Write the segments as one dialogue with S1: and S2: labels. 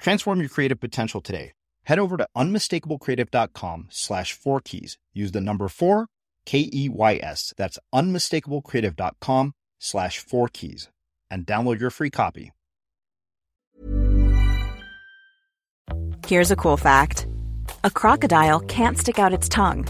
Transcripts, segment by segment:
S1: Transform your creative potential today. Head over to unmistakablecreative.com slash four keys. Use the number four, K E Y S. That's unmistakablecreative.com slash four keys and download your free copy.
S2: Here's a cool fact a crocodile can't stick out its tongue.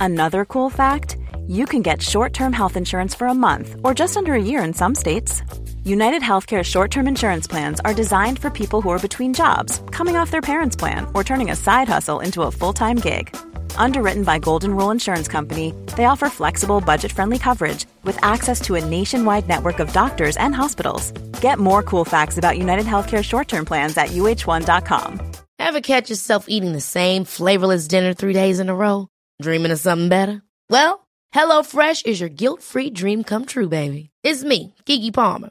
S2: Another cool fact you can get short term health insurance for a month or just under a year in some states. United Healthcare short term insurance plans are designed for people who are between jobs, coming off their parents' plan, or turning a side hustle into a full time gig. Underwritten by Golden Rule Insurance Company, they offer flexible, budget friendly coverage with access to a nationwide network of doctors and hospitals. Get more cool facts about United Healthcare short term plans at uh1.com.
S3: Ever catch yourself eating the same flavorless dinner three days in a row? Dreaming of something better? Well, HelloFresh is your guilt free dream come true, baby. It's me, Keke Palmer.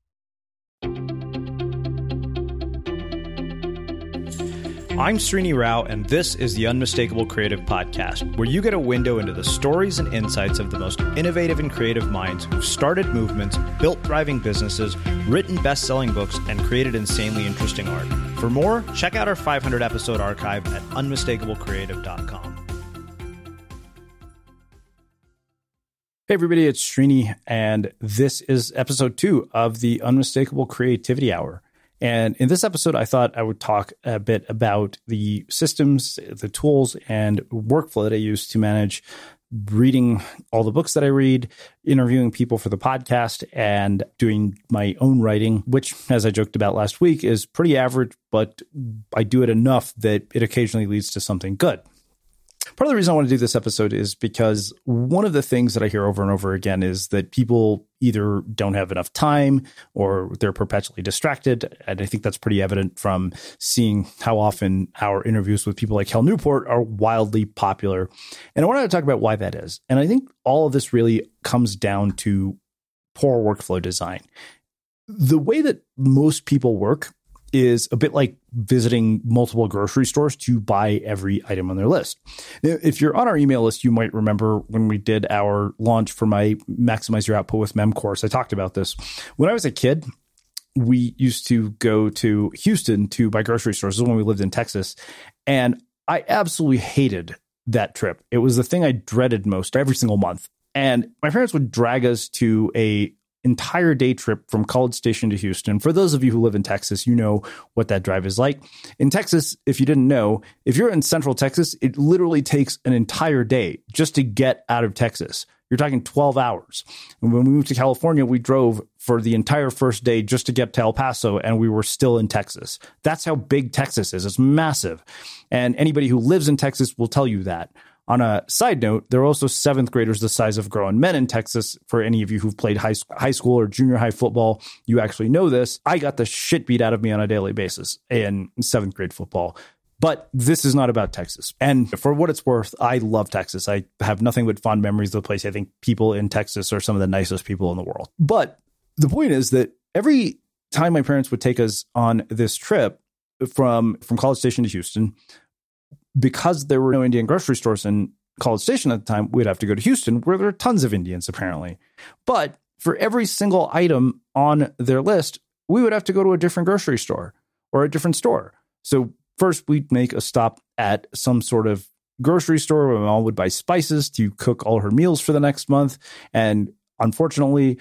S1: Mm-hmm. I'm Srini Rao, and this is the Unmistakable Creative Podcast, where you get a window into the stories and insights of the most innovative and creative minds who've started movements, built thriving businesses, written best selling books, and created insanely interesting art. For more, check out our 500 episode archive at unmistakablecreative.com. Hey, everybody, it's Srini, and this is episode two of the Unmistakable Creativity Hour. And in this episode, I thought I would talk a bit about the systems, the tools, and workflow that I use to manage reading all the books that I read, interviewing people for the podcast, and doing my own writing, which, as I joked about last week, is pretty average, but I do it enough that it occasionally leads to something good. Part of the reason I want to do this episode is because one of the things that I hear over and over again is that people either don't have enough time or they're perpetually distracted. And I think that's pretty evident from seeing how often our interviews with people like Cal Newport are wildly popular. And I wanted to talk about why that is. And I think all of this really comes down to poor workflow design. The way that most people work is a bit like visiting multiple grocery stores to buy every item on their list. If you're on our email list, you might remember when we did our launch for my Maximize Your Output with Mem course. I talked about this. When I was a kid, we used to go to Houston to buy grocery stores. This is when we lived in Texas. And I absolutely hated that trip. It was the thing I dreaded most every single month. And my parents would drag us to a entire day trip from College Station to Houston. For those of you who live in Texas, you know what that drive is like. In Texas, if you didn't know, if you're in central Texas, it literally takes an entire day just to get out of Texas. You're talking 12 hours. And when we moved to California, we drove for the entire first day just to get to El Paso, and we were still in Texas. That's how big Texas is. It's massive. And anybody who lives in Texas will tell you that. On a side note, there are also seventh graders the size of grown men in Texas. For any of you who've played high, high school or junior high football, you actually know this. I got the shit beat out of me on a daily basis in seventh grade football. But this is not about Texas. And for what it's worth, I love Texas. I have nothing but fond memories of the place. I think people in Texas are some of the nicest people in the world. But the point is that every time my parents would take us on this trip from from College Station to Houston, because there were no Indian grocery stores in College Station at the time, we'd have to go to Houston, where there are tons of Indians apparently. But for every single item on their list, we would have to go to a different grocery store or a different store. So first, we'd make a stop at some sort of grocery store where my mom would buy spices to cook all her meals for the next month. And unfortunately,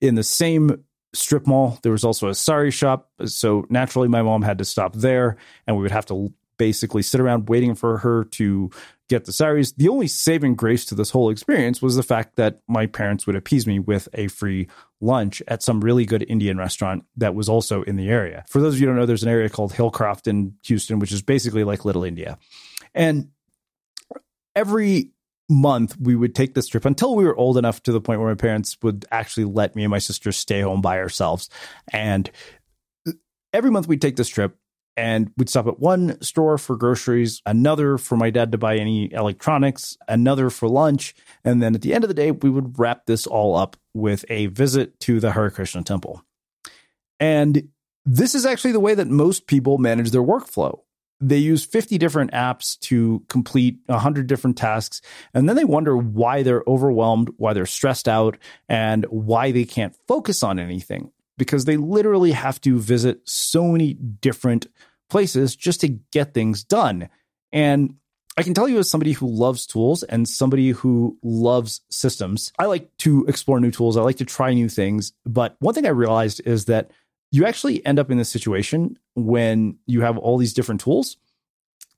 S1: in the same strip mall, there was also a sari shop. So naturally, my mom had to stop there, and we would have to basically sit around waiting for her to get the saris. The only saving grace to this whole experience was the fact that my parents would appease me with a free lunch at some really good Indian restaurant that was also in the area. For those of you who don't know, there's an area called Hillcroft in Houston, which is basically like Little India. And every month we would take this trip until we were old enough to the point where my parents would actually let me and my sister stay home by ourselves. And every month we'd take this trip and we'd stop at one store for groceries, another for my dad to buy any electronics, another for lunch, and then at the end of the day, we would wrap this all up with a visit to the Hare Krishna temple. And this is actually the way that most people manage their workflow. They use 50 different apps to complete 100 different tasks, and then they wonder why they're overwhelmed, why they're stressed out, and why they can't focus on anything because they literally have to visit so many different places just to get things done. And I can tell you, as somebody who loves tools and somebody who loves systems, I like to explore new tools. I like to try new things. But one thing I realized is that you actually end up in this situation when you have all these different tools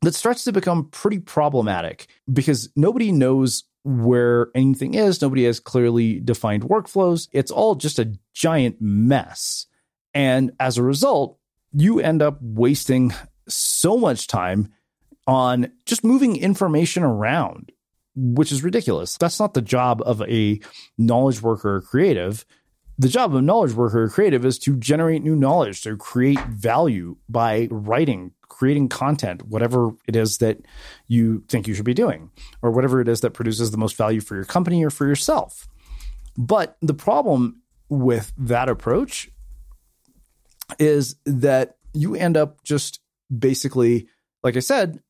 S1: that starts to become pretty problematic because nobody knows where anything is. Nobody has clearly defined workflows. It's all just a giant mess. And as a result, you end up wasting so much time on just moving information around, which is ridiculous. That's not the job of a knowledge worker or creative. The job of a knowledge worker or creative is to generate new knowledge, to create value by writing, creating content, whatever it is that you think you should be doing, or whatever it is that produces the most value for your company or for yourself. But the problem with that approach is that you end up just basically, like I said,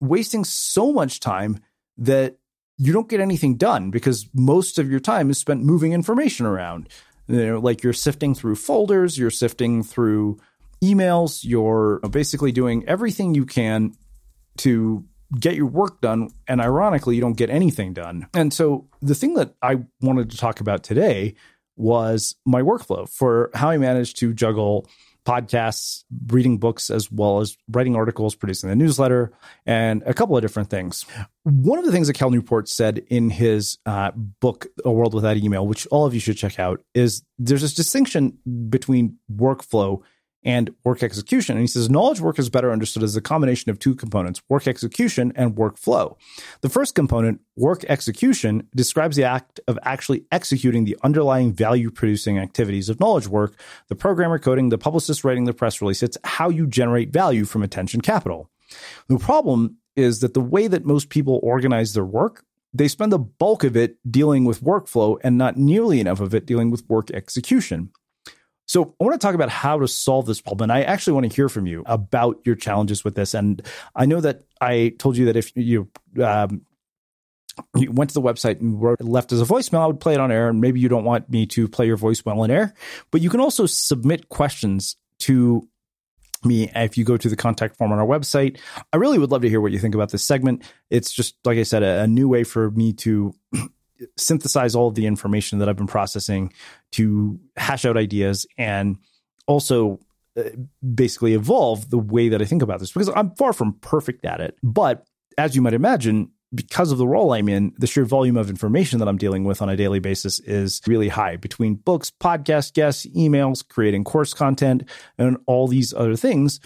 S1: wasting so much time that you don't get anything done because most of your time is spent moving information around. You know, like you're sifting through folders, you're sifting through emails, you're basically doing everything you can to get your work done. And ironically, you don't get anything done. And so the thing that I wanted to talk about today was my workflow for how I managed to juggle podcasts, reading books, as well as writing articles, producing the newsletter, and a couple of different things. One of the things that Cal Newport said in his uh, book, A World Without Email, which all of you should check out, is there's this distinction between workflow and work execution. And he says knowledge work is better understood as a combination of two components, work execution and workflow. The first component, work execution, describes the act of actually executing the underlying value producing activities of knowledge work, the programmer coding, the publicist writing the press release. It's how you generate value from attention capital. The problem is that the way that most people organize their work they spend the bulk of it dealing with workflow and not nearly enough of it dealing with work execution. So I want to talk about how to solve this problem. And I actually want to hear from you about your challenges with this. And I know that I told you that if you um, you went to the website and wrote, left as a voicemail, I would play it on air. And maybe you don't want me to play your voicemail on air, but you can also submit questions to me if you go to the contact form on our website. I really would love to hear what you think about this segment. It's just, like I said, a, a new way for me to synthesize all of the information that I've been processing to hash out ideas and also uh, basically evolve the way that I think about this because I'm far from perfect at it. But as you might imagine, because of the role I'm in, the sheer volume of information that I'm dealing with on a daily basis is really high between books, podcast guests, emails, creating course content, and all these other things.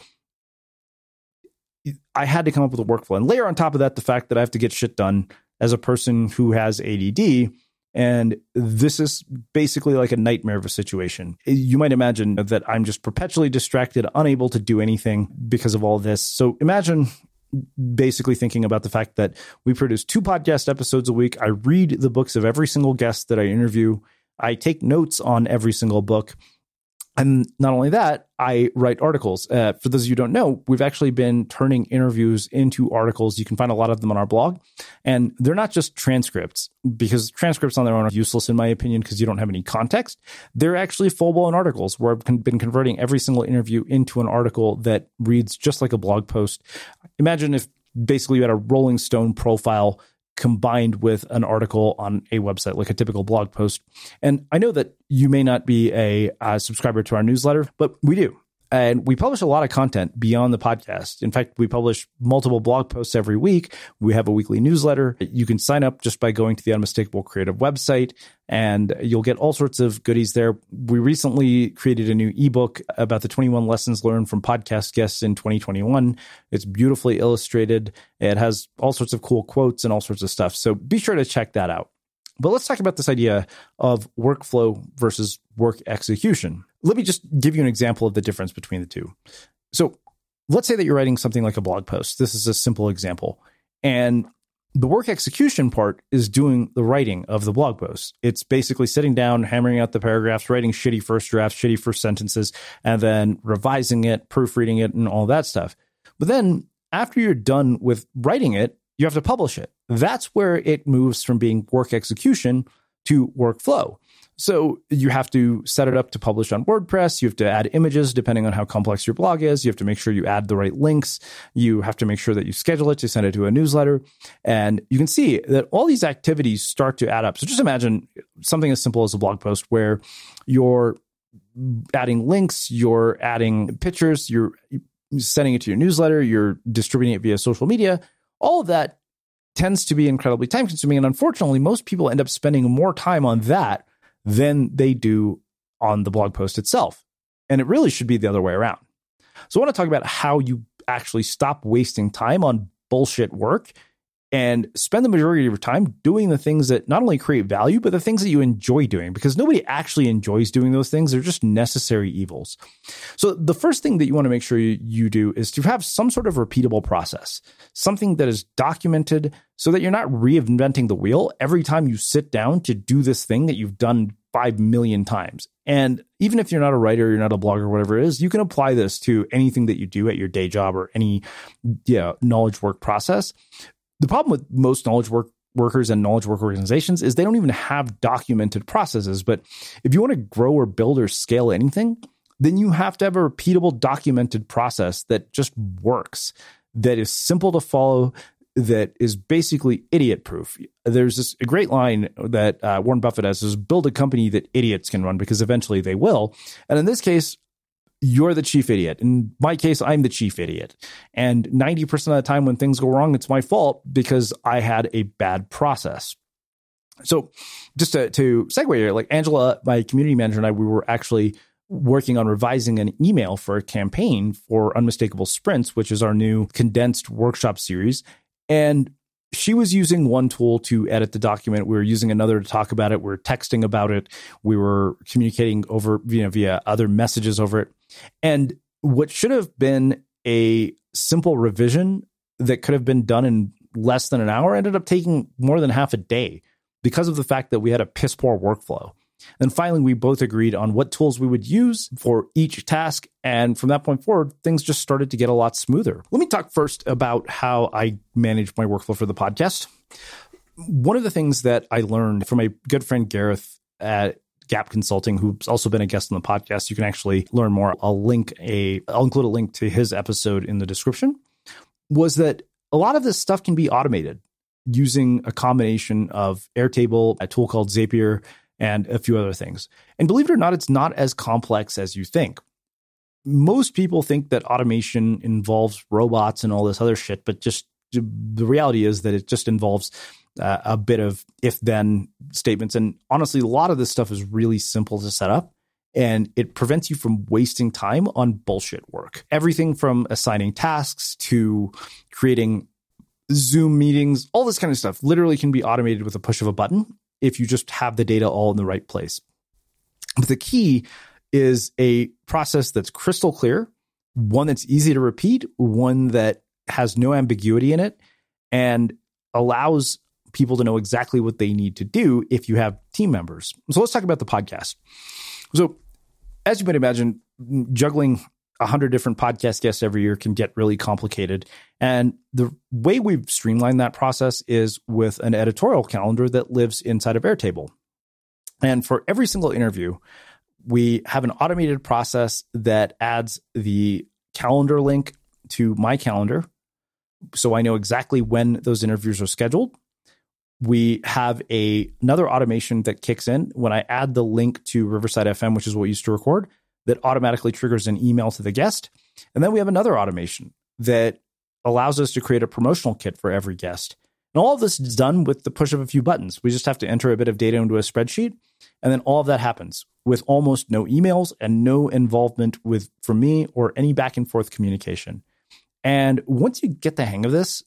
S1: I had to come up with a workflow and layer on top of that the fact that I have to get shit done as a person who has ADD. And this is basically like a nightmare of a situation. You might imagine that I'm just perpetually distracted, unable to do anything because of all this. So imagine basically thinking about the fact that we produce two podcast episodes a week. I read the books of every single guest that I interview. I take notes on every single book. And not only that, I write articles. Uh, for those of you who don't know, we've actually been turning interviews into articles. You can find a lot of them on our blog. And they're not just transcripts, because transcripts on their own are useless, in my opinion, because you don't have any context. They're actually full blown articles where I've been converting every single interview into an article that reads just like a blog post. Imagine if basically you had a Rolling Stone profile combined with an article on a website, like a typical blog post. And I know that you may not be a, subscriber to our newsletter, but we do. And we publish a lot of content beyond the podcast. In fact, we publish multiple blog posts every week. We have a weekly newsletter. You can sign up just by going to the Unmistakable Creative website, and you'll get all sorts of goodies there. We recently created a new ebook about the 21 lessons learned from podcast guests in 2021. It's beautifully illustrated. It has all sorts of cool quotes and all sorts of stuff. So be sure to check that out. But let's talk about this idea of workflow versus work execution. Let me just give you an example of the difference between the two. So let's say that you're writing something like a blog post. This is a simple example. And the work execution part is doing the writing of the blog post. It's basically sitting down, hammering out the paragraphs, writing shitty first drafts, shitty first sentences, and then revising it, proofreading it, and all that stuff. But then after you're done with writing it, you have to publish it. That's where it moves from being work execution to workflow. So you have to set it up to publish on WordPress. You have to add images depending on how complex your blog is. You have to make sure you add the right links. You have to make sure that you schedule it to send it to a newsletter. And you can see that all these activities start to add up. So just imagine something as simple as a blog post where you're adding links, you're adding pictures, you're sending it to your newsletter, you're distributing it via social media. All of that tends to be incredibly time consuming. And unfortunately, most people end up spending more time on that than they do on the blog post itself. And it really should be the other way around. So I want to talk about how you actually stop wasting time on bullshit work and spend the majority of your time doing the things that not only create value, but the things that you enjoy doing because nobody actually enjoys doing those things. They're just necessary evils. So the first thing that you want to make sure you, you do is to have some sort of repeatable process, something that is documented so that you're not reinventing the wheel every time you sit down to do this thing that you've done 5 million times. And even if you're not a writer, you're not a blogger, whatever it is, you can apply this to anything that you do at your day job or any yeah, knowledge work process the problem with most knowledge work workers and knowledge work organizations is they don't even have documented processes. But if you want to grow or build or scale anything, then you have to have a repeatable documented process that just works, that is simple to follow, that is basically idiot proof. There's this a great line that uh, Warren Buffett has is build a company that idiots can run because eventually they will. And in this case, you're the chief idiot. In my case, I'm the chief idiot. And 90% of the time when things go wrong, it's my fault because I had a bad process. So just to, to segue here, like Angela, my community manager and I, we were actually working on revising an email for a campaign for Unmistakable Sprints, which is our new condensed workshop series. And she was using one tool to edit the document. We were using another to talk about it. We were texting about it. We were communicating over you know, via other messages over it. And what should have been a simple revision that could have been done in less than an hour ended up taking more than half a day because of the fact that we had a piss poor workflow. Then finally, we both agreed on what tools we would use for each task. And from that point forward, things just started to get a lot smoother. Let me talk first about how I manage my workflow for the podcast. One of the things that I learned from my good friend Gareth at Gap Consulting, who's also been a guest on the podcast, you can actually learn more. I'll link a, I'll include a link to his episode in the description. Was that a lot of this stuff can be automated using a combination of Airtable, a tool called Zapier, and a few other things. And believe it or not, it's not as complex as you think. Most people think that automation involves robots and all this other shit, but just the reality is that it just involves uh, a bit of if then statements. And honestly, a lot of this stuff is really simple to set up and it prevents you from wasting time on bullshit work. Everything from assigning tasks to creating Zoom meetings, all this kind of stuff literally can be automated with a push of a button if you just have the data all in the right place. But the key is a process that's crystal clear, one that's easy to repeat, one that has no ambiguity in it, and allows people to know exactly what they need to do if you have team members. So let's talk about the podcast. So, as you might imagine, juggling 100 different podcast guests every year can get really complicated. And the way we've streamlined that process is with an editorial calendar that lives inside of Airtable. And for every single interview, we have an automated process that adds the calendar link to my calendar. So I know exactly when those interviews are scheduled. We have a another automation that kicks in when I add the link to Riverside FM, which is what we used to record that automatically triggers an email to the guest. And then we have another automation that allows us to create a promotional kit for every guest. And all of this is done with the push of a few buttons. We just have to enter a bit of data into a spreadsheet, and then all of that happens with almost no emails and no involvement with from me or any back and forth communication. And once you get the hang of this,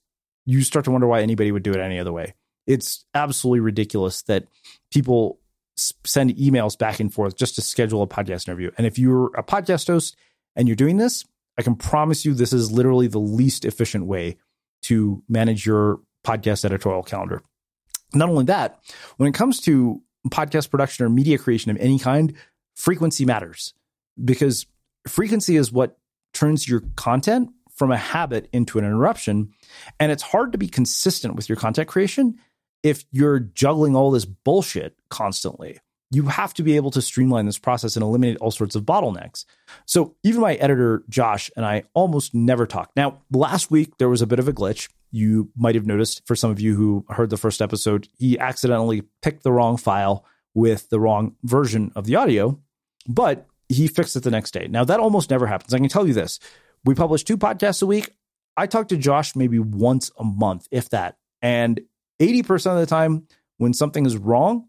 S1: you start to wonder why anybody would do it any other way. It's absolutely ridiculous that people send emails back and forth just to schedule a podcast interview. And if you're a podcast host and you're doing this, I can promise you this is literally the least efficient way to manage your podcast editorial calendar. Not only that, when it comes to podcast production or media creation of any kind, frequency matters because frequency is what turns your content from a habit into an interruption. And it's hard to be consistent with your content creation if you're juggling all this bullshit constantly. You have to be able to streamline this process and eliminate all sorts of bottlenecks. So, even my editor, Josh, and I almost never talk. Now, last week, there was a bit of a glitch. You might have noticed for some of you who heard the first episode, he accidentally picked the wrong file with the wrong version of the audio, but he fixed it the next day. Now, that almost never happens. I can tell you this we publish two podcasts a week. I talk to Josh maybe once a month, if that. And 80% of the time, when something is wrong,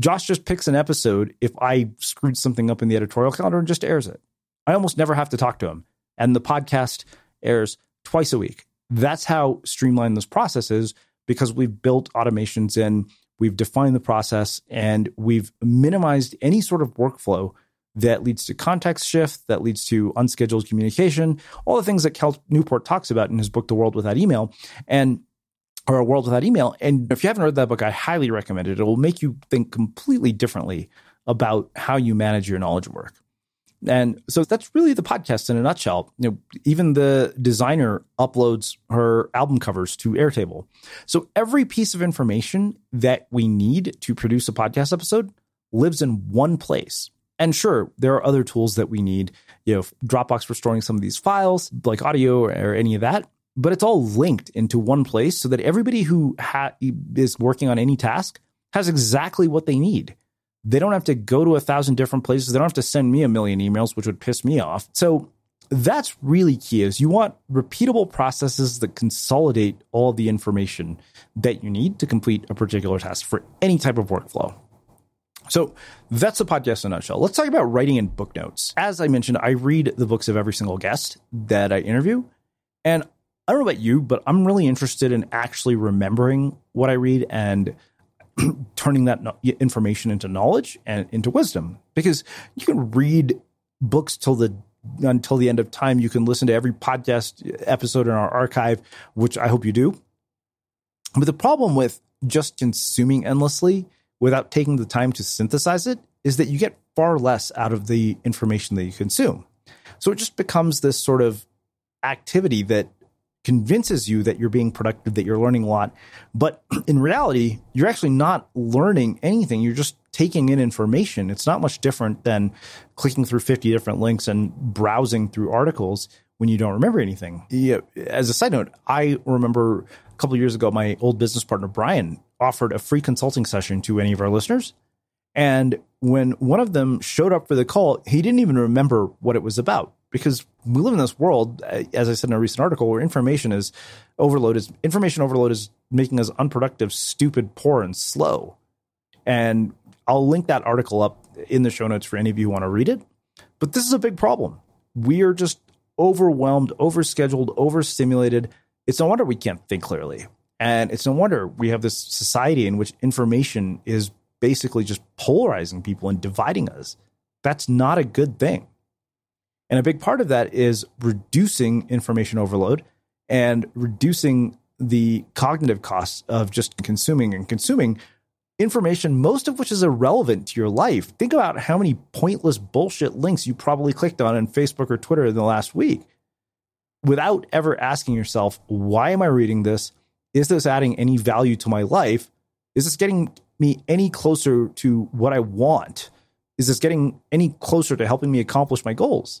S1: Josh just picks an episode if I screwed something up in the editorial calendar and just airs it. I almost never have to talk to him. And the podcast airs twice a week. That's how streamlined this process is because we've built automations in, we've defined the process, and we've minimized any sort of workflow that leads to context shift, that leads to unscheduled communication, all the things that Cal Newport talks about in his book, The World Without Email. And or a world without email. And if you haven't read that book, I highly recommend it. It will make you think completely differently about how you manage your knowledge work. And so that's really the podcast in a nutshell. You know, even the designer uploads her album covers to Airtable. So every piece of information that we need to produce a podcast episode lives in one place. And sure, there are other tools that we need, you know, Dropbox for storing some of these files, like audio or any of that. But it's all linked into one place so that everybody who ha- is working on any task has exactly what they need. They don't have to go to a thousand different places. They don't have to send me a million emails, which would piss me off. So that's really key is you want repeatable processes that consolidate all the information that you need to complete a particular task for any type of workflow. So that's the podcast in a nutshell. Let's talk about writing in book notes. As I mentioned, I read the books of every single guest that I interview. And I don't know about you, but I'm really interested in actually remembering what I read and turning that information into knowledge and into wisdom. Because you can read books till the until the end of time. You can listen to every podcast episode in our archive which i hope you do. But the problem with just consuming endlessly without taking the time to synthesize it is that you get far less out of the information that you consume. So it just becomes this sort of activity that convinces you that you're being productive, that you're learning a lot. But in reality, you're actually not learning anything. You're just taking in information. It's not much different than clicking through 50 different links and browsing through articles when you don't remember anything. Yeah, as a side note, I remember a couple years ago, my old business partner, Brian, offered a free consulting session to any of our listeners. And when one of them showed up for the call, he didn't even remember what it was about because we live in this world, uh, as I said in a recent article, where information is overload is information overload is making us unproductive, stupid, poor, and slow. And I'll link that article up in the show notes for any of you who want to read it. But this is a big problem. We are just overwhelmed, overscheduled, overstimulated. It's no wonder we can't think clearly. And it's no wonder we have this society in which information is basically just polarizing people and dividing us. That's not a good thing. And a big part of that is reducing information overload and reducing the cognitive costs of just consuming and consuming information, most of which is irrelevant to your life. Think about how many pointless bullshit links you probably clicked on in Facebook or Twitter in the last week without ever asking yourself, why am I reading this? Is this adding any value to my life? Is this getting me any closer to what I want? Is this getting any closer to helping me accomplish my goals?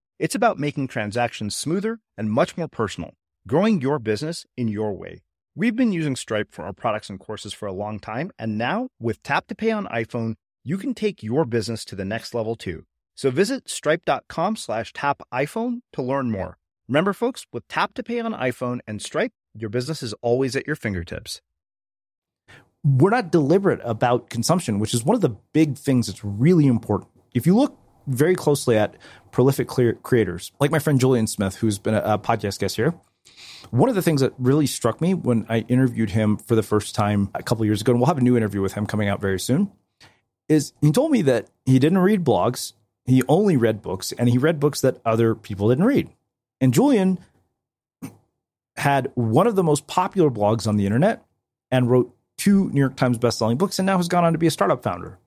S4: It's about making transactions smoother and much more personal, growing your business in your way. We've been using Stripe for our products and courses for a long time, and now with Tap to Pay on iPhone, you can take your business to the next level too. So visit stripe.com slash tap iPhone to learn more. Remember, folks, with Tap to Pay on iPhone and Stripe, your business is always at your fingertips.
S1: We're not deliberate about consumption, which is one of the big things that's really important. If you look very closely at prolific creators, like my friend Julien Smith, who's been a, a podcast guest here. One of the things that really struck me when I interviewed him for the first time a couple years ago, and we'll have a new interview with him coming out very soon, is he told me that he didn't read blogs, he only read books, and he read books that other people didn't read. And Julien had one of the most popular blogs on the internet and wrote two New York Times bestselling books and now has gone on to be a startup founder.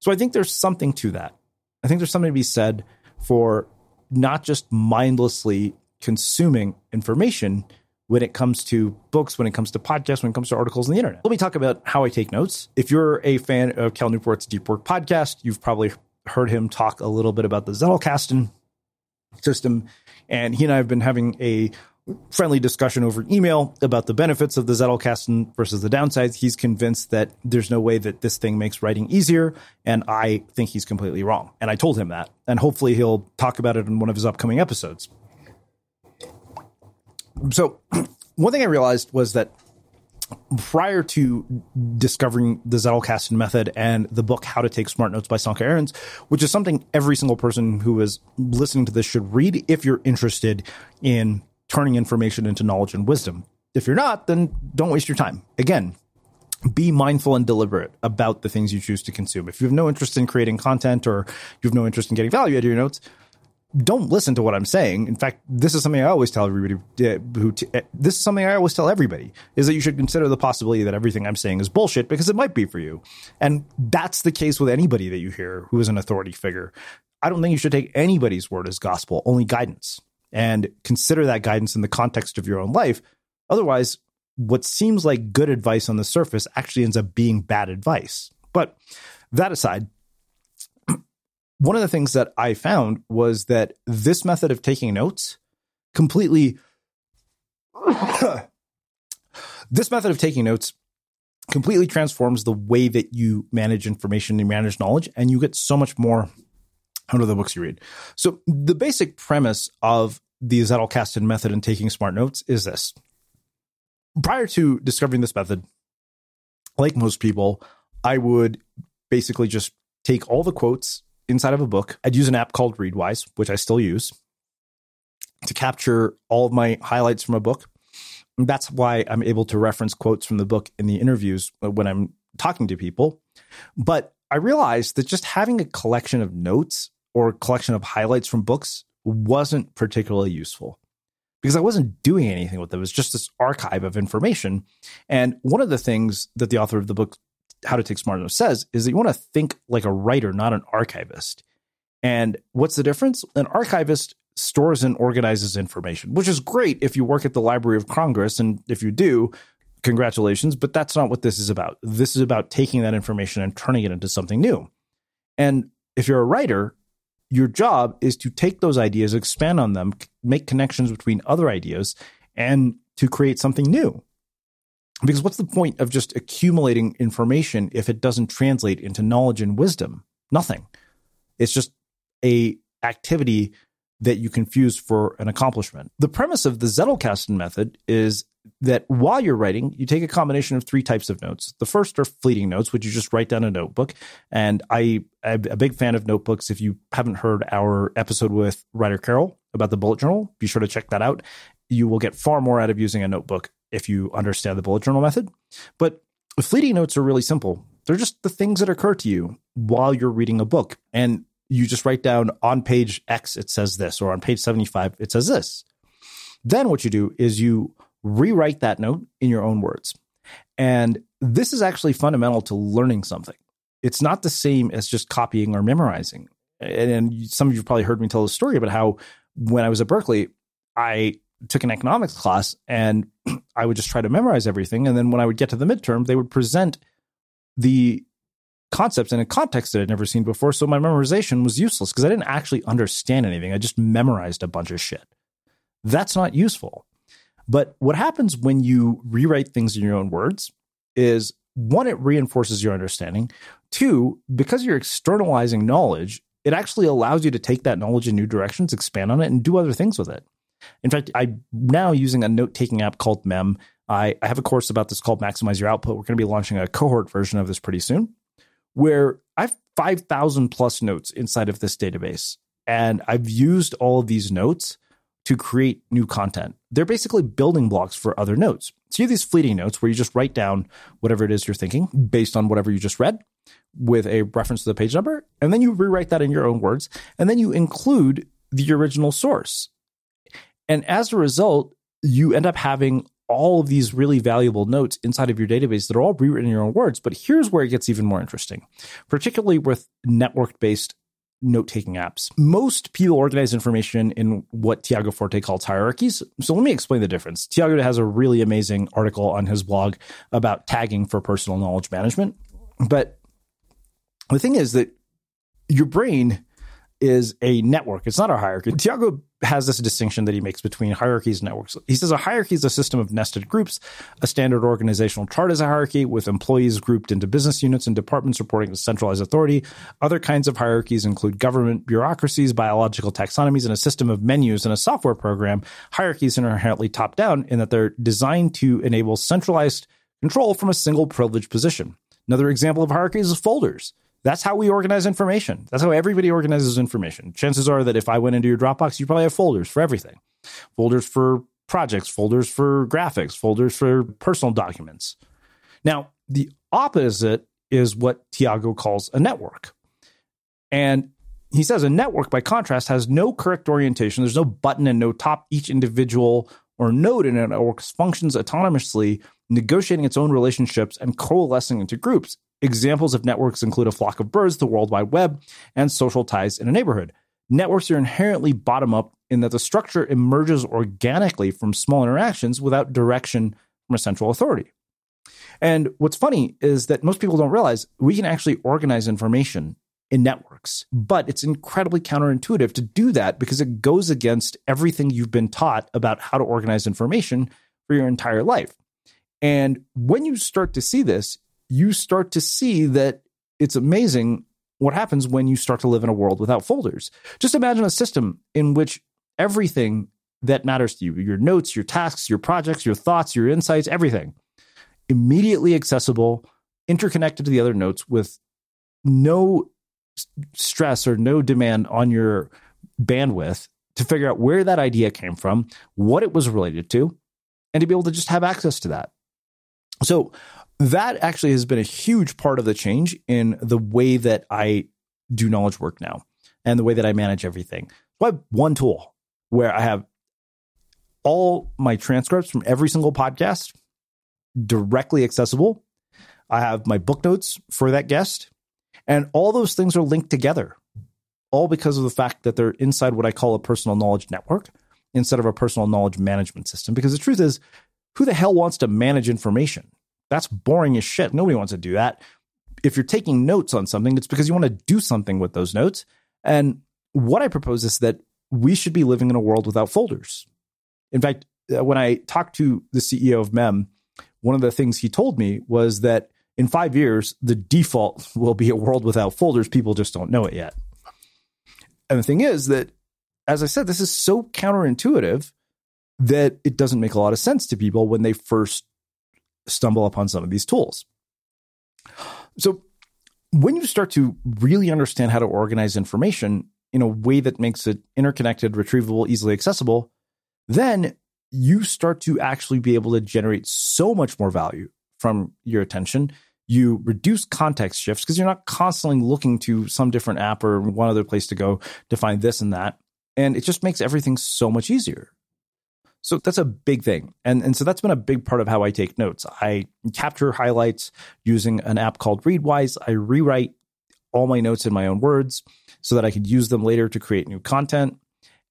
S1: So I think there's something to that. I think there's something to be said for not just mindlessly consuming information when it comes to books, when it comes to podcasts, when it comes to articles on the internet. Let me talk about how I take notes. If you're a fan of Cal Newport's Deep Work podcast, you've probably heard him talk a little bit about the Zettelkasten system. And he and I have been having a friendly discussion over email about the benefits of the Zettelkasten versus the downsides. He's convinced that there's no way that this thing makes writing easier, and I think he's completely wrong. And I told him that, and hopefully he'll talk about it in one of his upcoming episodes. So, one thing I realized was that prior to discovering the Zettelkasten method and the book How to Take Smart Notes by Sönke Ahrens, which is something every single person who is listening to this should read if you're interested in turning information into knowledge and wisdom. If you're not, then don't waste your time. Again, be mindful and deliberate about the things you choose to consume. If you have no interest in creating content or you have no interest in getting value out of your notes, don't listen to what I'm saying. In fact, this is something I always tell everybody uh, who t- uh, this is something I always tell everybody is that you should consider the possibility that everything I'm saying is bullshit because it might be for you. And that's the case with anybody that you hear who is an authority figure. I don't think you should take anybody's word as gospel, only guidance and consider that guidance in the context of your own life. Otherwise, what seems like good advice on the surface actually ends up being bad advice. But that aside, one of the things that I found was that this method of taking notes completely this method of taking notes completely transforms the way that you manage information and manage knowledge and you get so much more out of the books you read. So the basic premise of the Zettelkasten method and taking smart notes is this. Prior to discovering this method, like most people, I would basically just take all the quotes inside of a book. I'd use an app called Readwise, which I still use, to capture all of my highlights from a book. And that's why I'm able to reference quotes from the book in the interviews when I'm talking to people. But I realized that just having a collection of notes or a collection of highlights from books wasn't particularly useful because I wasn't doing anything with it. It was just this archive of information. And one of the things that the author of the book, How to Take Smart Notes, says is that you want to think like a writer, not an archivist. And what's the difference? An archivist stores and organizes information, which is great if you work at the Library of Congress. And if you do, congratulations. But that's not what this is about. This is about taking that information and turning it into something new. And if you're a writer, your job is to take those ideas, expand on them, make connections between other ideas, and to create something new. Because what's the point of just accumulating information if it doesn't translate into knowledge and wisdom? Nothing. It's just a activity that you confuse for an accomplishment. The premise of the Zettelkasten method is that while you're writing, you take a combination of three types of notes. The first are fleeting notes, which you just write down a notebook. And I, I'm a big fan of notebooks. If you haven't heard our episode with Ryder Carroll about the bullet journal, be sure to check that out. You will get far more out of using a notebook if you understand the bullet journal method. But fleeting notes are really simple. They're just the things that occur to you while you're reading a book. And you just write down on page X, it says this, or on page 75, it says this. Then what you do is you rewrite that note in your own words. And this is actually fundamental to learning something. It's not the same as just copying or memorizing. And, some of you probably heard me tell the story about how when I was at Berkeley, I took an economics class and I would just try to memorize everything. And then when I would get to the midterm, they would present the concepts in a context that I'd never seen before. So my memorization was useless because I didn't actually understand anything. I just memorized a bunch of shit. That's not useful. But what happens when you rewrite things in your own words is one, it reinforces your understanding. Two, because you're externalizing knowledge, it actually allows you to take that knowledge in new directions, expand on it, and do other things with it. In fact, I'm now using a note taking app called Mem. I, I have a course about this called Maximize Your Output. We're going to be launching a cohort version of this pretty soon, where I have 5,000 plus notes inside of this database. And I've used all of these notes to create new content. They're basically building blocks for other notes. So you have these fleeting notes where you just write down whatever it is you're thinking based on whatever you just read with a reference to the page number. And then you rewrite that in your own words. And then you include the original source. And as a result, you end up having all of these really valuable notes inside of your database that are all rewritten in your own words. But here's where it gets even more interesting, particularly with network based note taking apps. Most people organize information in what Tiago Forte calls hierarchies. So let me explain the difference. Tiago has a really amazing article on his blog about tagging for personal knowledge management. But the thing is that your brain is a network. It's not a hierarchy. Tiago has this distinction that he makes between hierarchies and networks. He says a hierarchy is a system of nested groups. A standard organizational chart is a hierarchy with employees grouped into business units and departments reporting to centralized authority. Other kinds of hierarchies include government bureaucracies, biological taxonomies, and a system of menus in a software program. Hierarchies are inherently top down in that they're designed to enable centralized control from a single privileged position. Another example of hierarchies is folders. That's how we organize information. That's how everybody organizes information. Chances are that if I went into your Dropbox, you probably have folders for everything folders for projects, folders for graphics, folders for personal documents. Now, the opposite is what Tiago calls a network. And he says a network, by contrast, has no correct orientation. There's no button and no top. Each individual or node in a network functions autonomously, negotiating its own relationships and coalescing into groups. Examples of networks include a flock of birds, the World Wide Web, and social ties in a neighborhood. Networks are inherently bottom up in that the structure emerges organically from small interactions without direction from a central authority. And what's funny is that most people don't realize we can actually organize information in networks, but it's incredibly counterintuitive to do that because it goes against everything you've been taught about how to organize information for your entire life. And when you start to see this, you start to see that it's amazing what happens when you start to live in a world without folders. Just imagine a system in which everything that matters to you, your notes, your tasks, your projects, your thoughts, your insights, everything, immediately accessible, interconnected to the other notes with no stress or no demand on your bandwidth to figure out where that idea came from, what it was related to, and to be able to just have access to that. So, that actually has been a huge part of the change in the way that I do knowledge work now and the way that I manage everything. So I have one tool where I have all my transcripts from every single podcast directly accessible. I have my book notes for that guest, and all those things are linked together, all because of the fact that they're inside what I call a personal knowledge network instead of a personal knowledge management system. Because the truth is, who the hell wants to manage information? That's boring as shit. Nobody wants to do that. If you're taking notes on something, it's because you want to do something with those notes. And what I propose is that we should be living in a world without folders. In fact, uh, when I talked to the CEO of MEM, one of the things he told me was that in five years, the default will be a world without folders. People just don't know it yet. And the thing is that, as I said, this is so counterintuitive that it doesn't make a lot of sense to people when they first stumble upon some of these tools. So, when you start to really understand how to organize information in a way that makes it interconnected, retrievable, easily accessible, then you start to actually be able to generate so much more value from your attention. You reduce context shifts because you're not constantly looking to some different app or one other place to go to find this and that. And it just makes everything so much easier. So that's a big thing. And, and so that's been a big part of how I take notes. I capture highlights using an app called Readwise. I rewrite all my notes in my own words so that I could use them later to create new content.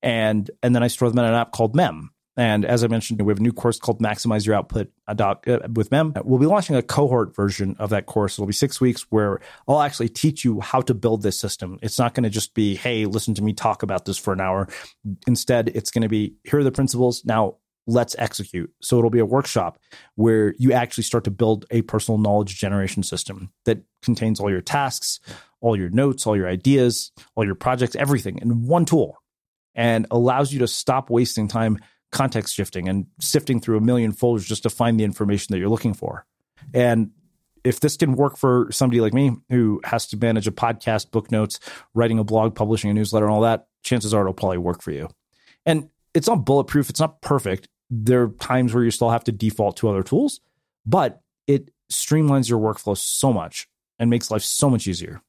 S1: And, and then I store them in an app called Mem. And as I mentioned, we have a new course called Maximize Your Output uh, with Mem. We'll be launching a cohort version of that course. It'll be six weeks where I'll actually teach you how to build this system. It's not going to just be, hey, listen to me talk about this for an hour. Instead, it's going to be, here are the principles. Now let's execute. So it'll be a workshop where you actually start to build a personal knowledge generation system that contains all your tasks, all your notes, all your ideas, all your projects, everything in one tool and allows you to stop wasting time context shifting and sifting through a million folders just to find the information that you're looking for. And if this can work for somebody like me who has to manage a podcast, book notes, writing a blog, publishing a newsletter, and all that, chances are it'll probably work for you. And it's not bulletproof, it's not perfect. There are times where you still have to default to other tools, but it streamlines your workflow so much and makes life so much easier.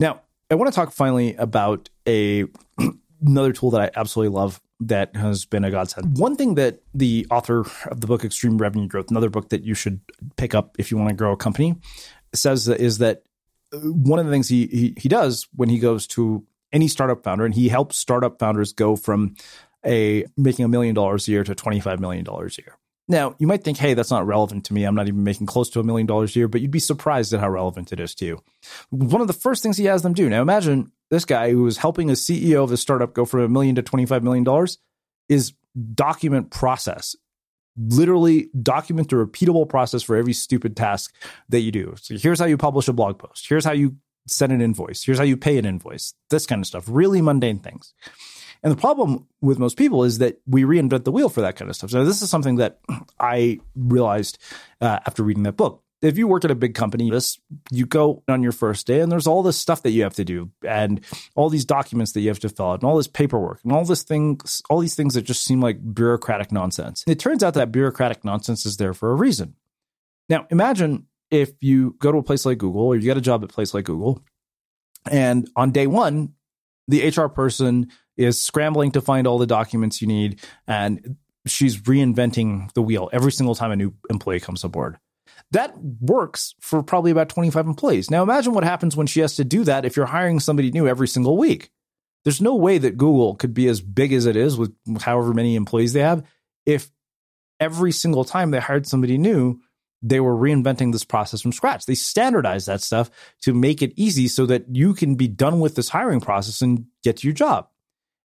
S1: Now, I want to talk finally about a another tool that I absolutely love that has been a godsend. One thing that the author of the book Extreme Revenue Growth, another book that you should pick up if you want to grow a company, says is that uh, one of the things he, he he does when he goes to any startup founder and he helps startup founders go from a making a million dollars a year to 25 million dollars a year. Now, you might think, hey, that's not relevant to me. I'm not even making close to a million dollars a year, but you'd be surprised at how relevant it is to you. One of the first things he has them do now, imagine this guy who was helping a CEO of a startup go from a million to $25 million is document process. Literally document the repeatable process for every stupid task that you do. So here's how you publish a blog post. Here's how you send an invoice. Here's how you pay an invoice. This kind of stuff. Really mundane things. And the problem with most people is that we reinvent the wheel for that kind of stuff. So this is something that I realized uh, after reading that book if you work at a big company, this you go on your first day and there's all this stuff that you have to do and all these documents that you have to fill out and all this paperwork and all this things, all these things that just seem like bureaucratic nonsense. It turns out that bureaucratic nonsense is there for a reason. Now, imagine if you go to a place like Google or you get a job at a place like Google, and on day one, the HR person is scrambling to find all the documents you need and she's reinventing the wheel every single time a new employee comes aboard. That works for probably about 25 employees. Now imagine what happens when she has to do that if you're hiring somebody new every single week. There's no way that Google could be as big as it is with however many employees they have if every single time they hired somebody new, they were reinventing this process from scratch. They standardized that stuff to make it easy so that you can be done with this hiring process and get to your job.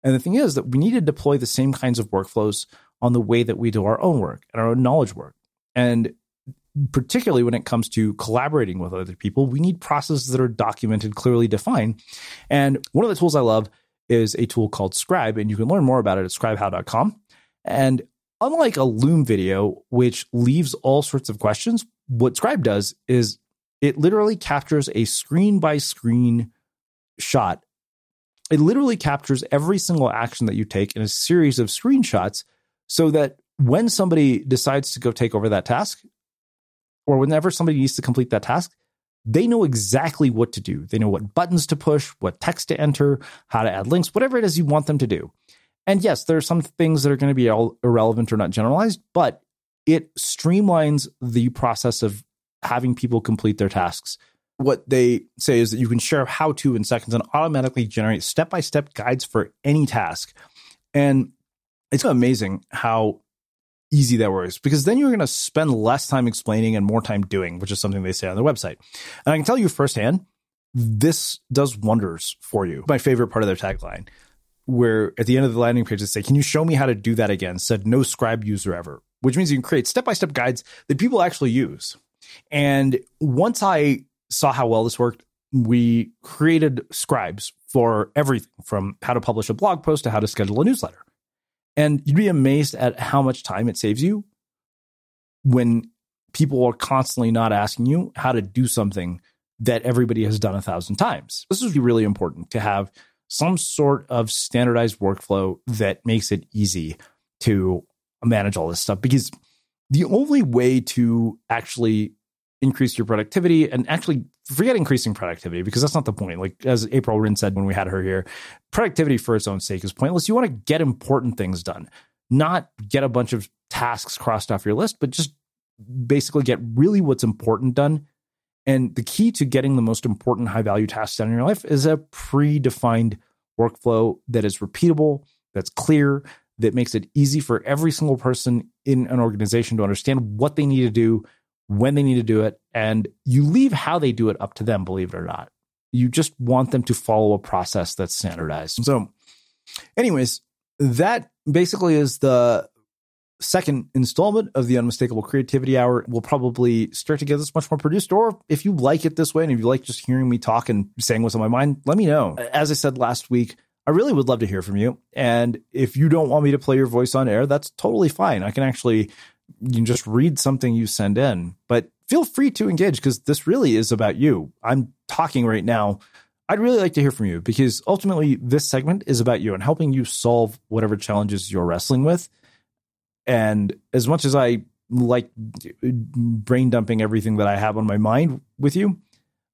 S1: And the thing is that we need to deploy the same kinds of workflows on the way that we do our own work and our own knowledge work. And particularly when it comes to collaborating with other people, we need processes that are documented, clearly defined. And one of the tools I love is a tool called Scribe, and you can learn more about it at scribehow.com. And unlike a Loom video, which leaves all sorts of questions, what Scribe does is it literally captures a screen by screen shot. It literally captures every single action that you take in a series of screenshots so that when somebody decides to go take over that task, or whenever somebody needs to complete that task, they know exactly what to do. They know what buttons to push, what text to enter, how to add links, whatever it is you want them to do. And yes, there are some things that are going to be all irrelevant or not generalized, but it streamlines the process of having people complete their tasks. What they say is that you can share how to in seconds and automatically generate step by step guides for any task. And it's amazing how easy that works because then you're going to spend less time explaining and more time doing, which is something they say on their website. And I can tell you firsthand, this does wonders for you. My favorite part of their tagline, where at the end of the landing page they say, Can you show me how to do that again? Said no scribe user ever, which means you can create step by step guides that people actually use. And once I saw how well this worked, we created scribes for everything from how to publish a blog post to how to schedule a newsletter. And you'd be amazed at how much time it saves you when people are constantly not asking you how to do something that everybody has done a thousand times. This is really important to have some sort of standardized workflow that makes it easy to manage all this stuff because the only way to actually increase your productivity and actually forget increasing productivity because that's not the point. Like as April Rinn said when we had her here, productivity for its own sake is pointless. You want to get important things done. not get a bunch of tasks crossed off your list, but just basically get really what's important done. And the key to getting the most important high value tasks done in your life is a predefined workflow that is repeatable, that's clear, that makes it easy for every single person in an organization to understand what they need to do, when they need to do it. And you leave how they do it up to them, believe it or not. You just want them to follow a process that's standardized. So, anyways, that basically is the second installment of the Unmistakable Creativity Hour. We'll probably start to get this much more produced. Or if you like it this way and if you like just hearing me talk and saying what's on my mind, let me know. As I said last week, I really would love to hear from you. And if you don't want me to play your voice on air, that's totally fine. I can actually you can just read something you send in, but feel free to engage because this really is about you. I'm talking right now. I'd really like to hear from you because ultimately this segment is about you and helping you solve whatever challenges you're wrestling with. And as much as I like brain dumping everything that I have on my mind with you,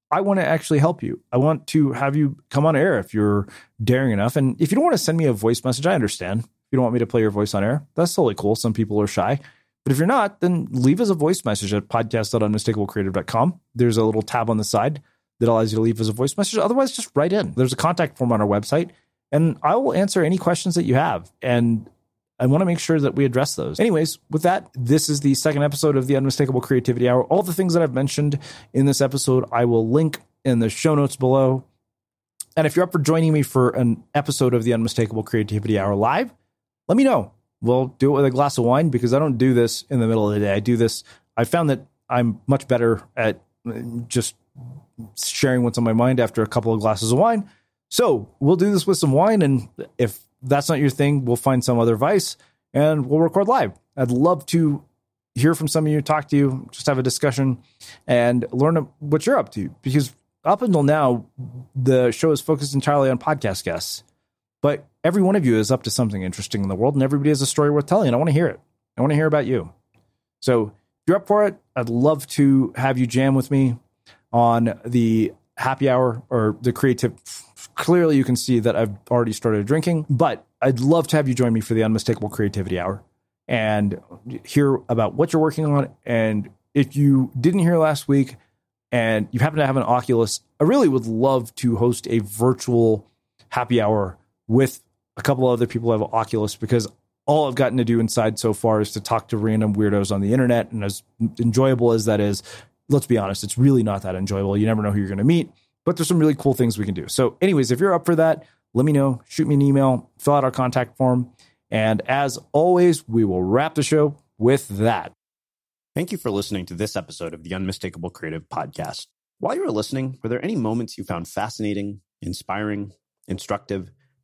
S1: I want to actually help you. I want to have you come on air if you're daring enough. And if you don't want to send me a voice message, I understand. If you don't want me to play your voice on air, that's totally cool. Some people are shy. But if you're not, then leave us a voice message at podcast.unmistakablecreative.com. There's a little tab on the side that allows you to leave us a voice message. Otherwise, just write in. There's a contact form on our website, and I will answer any questions that you have. And I want to make sure that we address those. Anyways, with that, this is the second episode of the Unmistakable Creativity Hour. All the things that I've mentioned in this episode, I will link in the show notes below. And if you're up for joining me for an episode of the Unmistakable Creativity Hour live, let me know we'll do it with a glass of wine because I don't do this in the middle of the day. I do this. I found that I'm much better at just sharing what's on my mind after a couple of glasses of wine. So we'll do this with some wine. And if that's not your thing, we'll find some other vice and we'll record live. I'd love to hear from some of you, talk to you, just have a discussion and learn what you're up to. Because up until now, the show is focused entirely on podcast guests. But every one of you is up to something interesting in the world, and everybody has a story worth telling. And I want to hear it. I want to hear about you. So if you're up for it, I'd love to have you jam with me on the happy hour or the creative. Clearly, you can see that I've already started drinking, but I'd love to have you join me for the unmistakable creativity hour and hear about what you're working on. And if you didn't hear last week and you happen to have an Oculus, I really would love to host a virtual happy hour with a couple other people who have Oculus because all I've gotten to do inside so far is to talk to random weirdos on the internet. And as enjoyable as that is, let's be honest, it's really not that enjoyable. You never know who you're going to meet, but there's some really cool things we can do. So, anyways, if you're up for that, let me know. Shoot me an email, fill out our contact form. And as always, we will wrap the show with that.
S5: Thank you for listening to this episode of the Unmistakable Creative Podcast. While you were listening, were there any moments you found fascinating, inspiring, instructive?